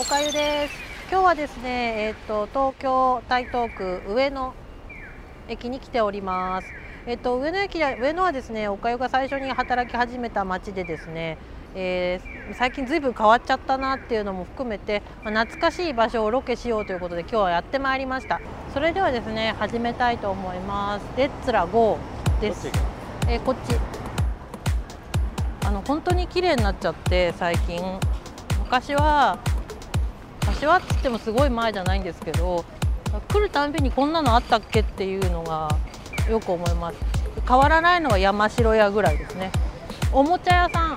おかゆです。今日はですねえっ、と東京台東区上野駅に来ております。えっ、と上野駅上野はですねおかゆが最初に働き始めた町でですねえー、最近ずいぶん変わっちゃったなっていうのも含めて、まあ、懐かしい場所をロケしようということで今日はやってまいりました。それではですね始めたいと思います。レッツラゴーです。えー、こっち。あの本当に綺麗になっちゃって最近。昔は昔はっつってもすごい前じゃないんですけど来るたんびにこんなのあったっけっていうのがよく思います。変わらないのは山城屋ぐらいですね。おもちゃ屋さん。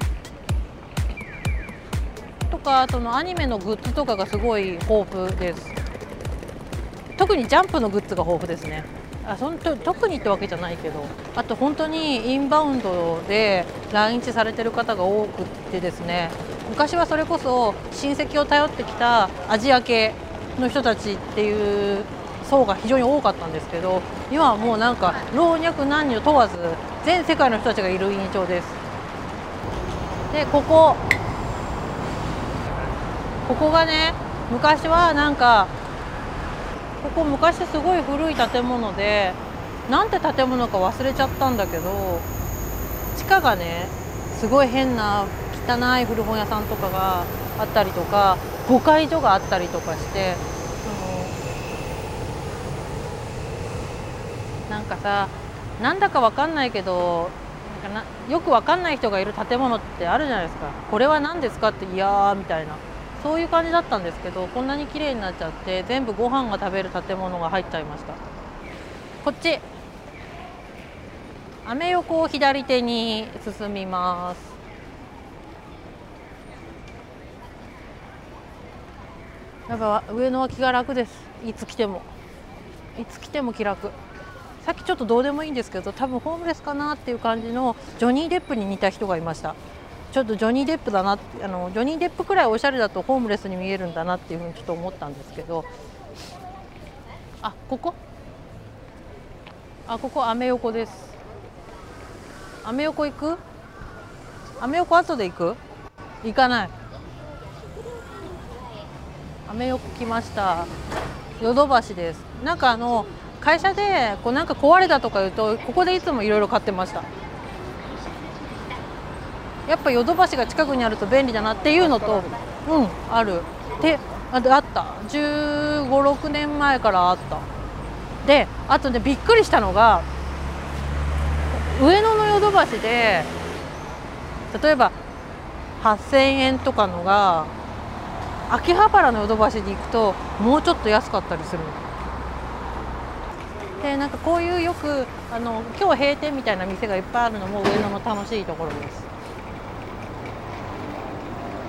とかそのアニメのグッズとかがすごい豊富です。特にジャンプのグッズが豊富ですね。あそんと特にってわけじゃないけど。あと本当にインバウンドで来日されてる方が多くてですね。昔はそれこそ親戚を頼ってきたアジア系の人たちっていう層が非常に多かったんですけど今はもうなんか老若男女問わず全世界の人たちがいる印象です。でここここがね昔はなんかここ昔すごい古い建物でなんて建物か忘れちゃったんだけど地下がねすごい変な汚い古本屋さんとかがあったりとか5階所があったりとかしてなんかさなんだかわかんないけどなんかなよくわかんない人がいる建物ってあるじゃないですか。これは何ですかっていやーみたいな。そういう感じだったんですけどこんなに綺麗になっちゃって全部ご飯が食べる建物が入っちゃいました。こっち。アメ横を左手に進みます。やっぱ上の脇が楽です。いつ来ても。いつ来ても気楽。さっきちょっとどうでもいいんですけど多分ホームレスかなっていう感じのジョニー・デップに似た人がいました。ちょっとジョニー・デップだなあのジョニー・デップくらいおしゃれだとホームレスに見えるんだなっていうふうにちょっと思ったんですけど。あここ？あここアメ横です。アメ横行く？アメ横後で行く？行かない。アメ横来ました。ヨドバシです。なんかあの会社でこうなんか壊れたとか言うとここでいつもいろいろ買ってました。やっぱヨドバシが近くにあると便利だなっていうのとうんある。でああった。1 5 6年前からあった。であとねびっくりしたのが上野のヨドバシで例えば8,000円とかのが秋葉原のヨドバシに行くともうちょっと安かったりするでなんかこういうよくあの今日閉店みたいな店がいっぱいあるのも上野の楽しいところです。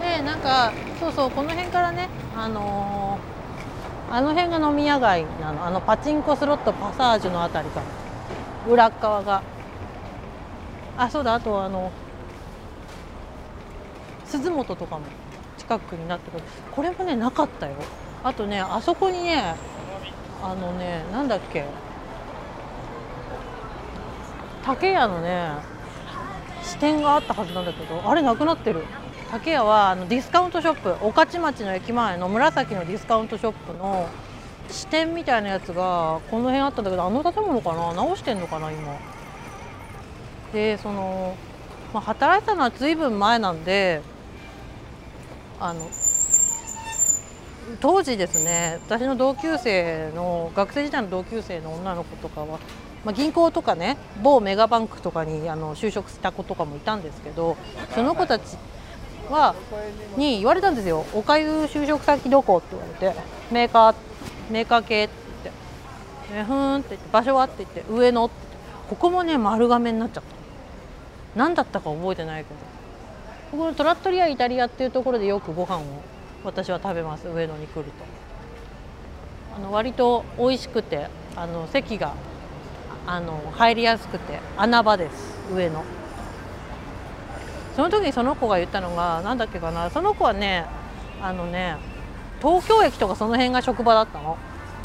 でなんかそうそうこの辺からねあのー、あの辺が飲み屋街なの。あのパチンコスロットパサージュのあたりから。裏側が。あそうだあとあの鈴本とかも。近くになってくる。これもねなかったよ。あとねあそこにねあのねなんだっけ。竹屋のね支店があったはずなんだけどあれなくなってる。竹屋はあのディスカウントショップ御徒町の駅前の紫のディスカウントショップの支店みたいなやつがこの辺あったんだけどあの建物かな？直してんのかな今。でその、まあ、働いたのは随分前なんであの当時ですね私の同級生の学生時代の同級生の女の子とかは、まあ、銀行とかね某メガバンクとかにあの就職した子とかもいたんですけどその子たちはに言われたんですよ「おかゆ就職先どこ?」って言われて「メーカーメーカー系」って。言って「えふん」って言って「場所は?」って言って「上野」って。ここもね丸亀になっちゃった。何だったか覚えてないけど。ここのトラットリアイタリアっていうところでよくご飯を私は食べます上野に来ると。あの割と美味しくてあの席があの入りやすくて穴場です上野。その時にその子が言ったのが何だっけかな。その子はねあのね東京駅とかその辺が職場だったの。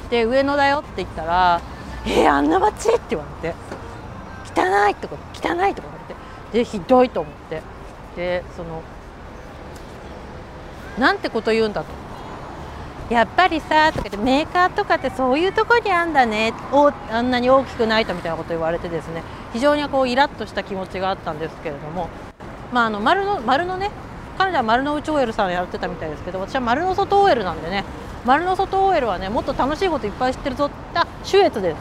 で上野だよって言ったら「えー、あんな街?」って言われて「汚い」とか「汚い」とか言われて。でひどいと思って。でそのなんてこと言うんだと。やっぱりさとかってメーカーとかってそういうとこにあんだねおあんなに大きくないとみたいなこと言われてですね非常にこうイラッとした気持ちがあったんですけれども、まあ、あの丸の丸のね彼女は丸の内 OL さんやってたみたいですけど私は丸の外 OL なんでね丸の外 OL はねもっと楽しいこといっぱい知ってるぞあシュエツです。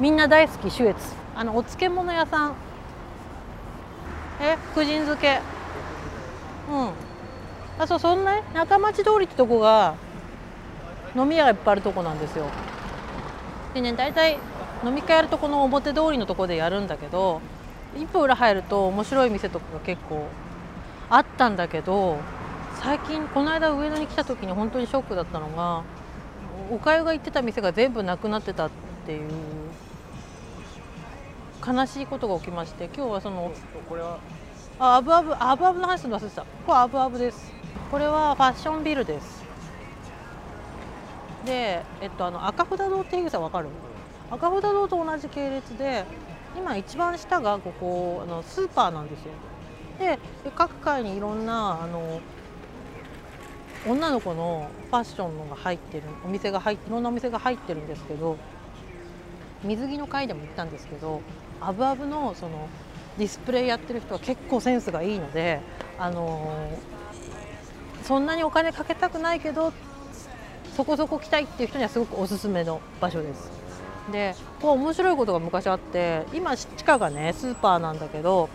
みんな大好きシュエツ。あのお漬物屋さんえ福神漬け。うん。あそうそんなね中町通りってとこが飲み屋がいっぱいあるとこなんですよ。でね大体飲み会やるとこの表通りのとこでやるんだけど一歩裏入ると面白い店とかが結構あったんだけど最近この間上野に来た時に本当にショックだったのがおかゆが行ってた店が全部なくなってたっていう悲しいことが起きまして今日はそのこれは。あアブアブアブアブの話するの忘れてたこれアブアブです。これはファッションビルです。で、えっと、あの赤札堂って樋口さんわかる？赤札堂と同じ系列で今一番下がここあのスーパーなんですよ。で各階にいろんなあの女の子のファッションのが入ってるお店が入いろんなお店が入ってるんですけど水着の階でも行ったんですけどアブアブのそのディスプレイやってる人は結構センスがいいのであのそんなにお金かけたくないけどそこそこ来たいっていう人にはすごくおすすめの場所です。でこう面白いことが昔あって今地下がねスーパーなんだけど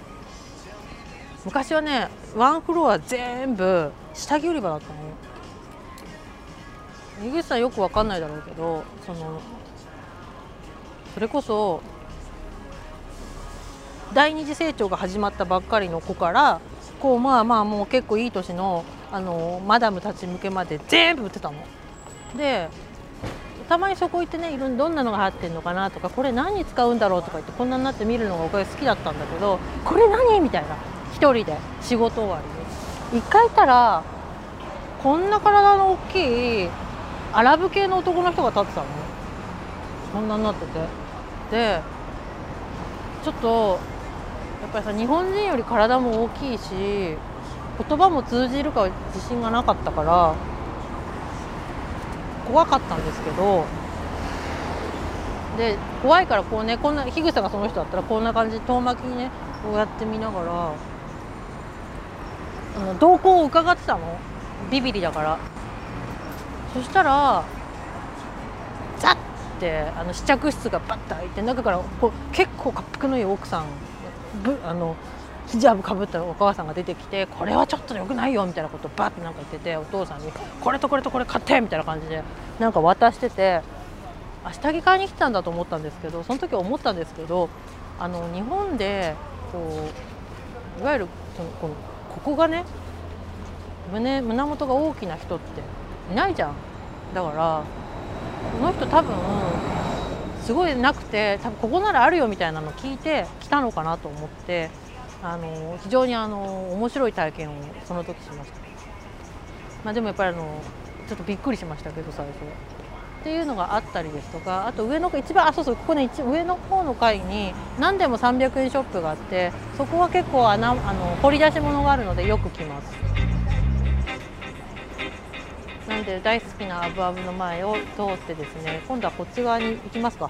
昔はねワンフロア全部下着売り場だったの井口さんよくわかんないだろうけどそのそれこそ第二次成長が始まったばっかりの子からこうまあまあもう結構いい年のあのマダムたち向けまで全部売ってたの。でたまにそこ行ってねいろんどんなのが入ってるのかなとかこれ何に使うんだろうとか言ってこんなになって見るのがおかげ好きだったんだけどこれ何みたいな。一人で仕事終わりで一回行ったらこんな体の大きいアラブ系の男の人が立ってたのこんなになってて。でちょっとっぱりさ日本人より体も大きいし言葉も通じるか自信がなかったから怖かったんですけどで怖いからこうねこんな樋口さんがその人だったらこんな感じ遠巻きにねこうやって見ながらあの動向を伺ってたの。ビビリだから。そしたらザッてあの試着室がバッと開いて中からこう結構滑覆のいい奥さんぶあのヒジャブかぶったお母さんが出てきてこれはちょっとよくないよみたいなことをバッてなんか言っててお父さんにこれとこれとこれ買ってみたいな感じでなんか渡してて下着買いに来たんだと思ったんですけどその時思ったんですけどあの日本でこういわゆるそのこのここがね胸胸元が大きな人っていないじゃん。だからこの人多分すごいなくて多分ここならあるよみたいなの聞いて来たのかなと思ってあの非常にあの面白い体験をその時しました、まあ、でもやっぱりあのちょっとびっくりしましたけど最初。っていうのがあったりですとかあと上の一番あそうそうここね上の方の階に何でも300円ショップがあってそこは結構穴あの掘り出し物があるのでよく来ます。で大好きなアブアブの前を通ってですね今度はこっち側に行きますか。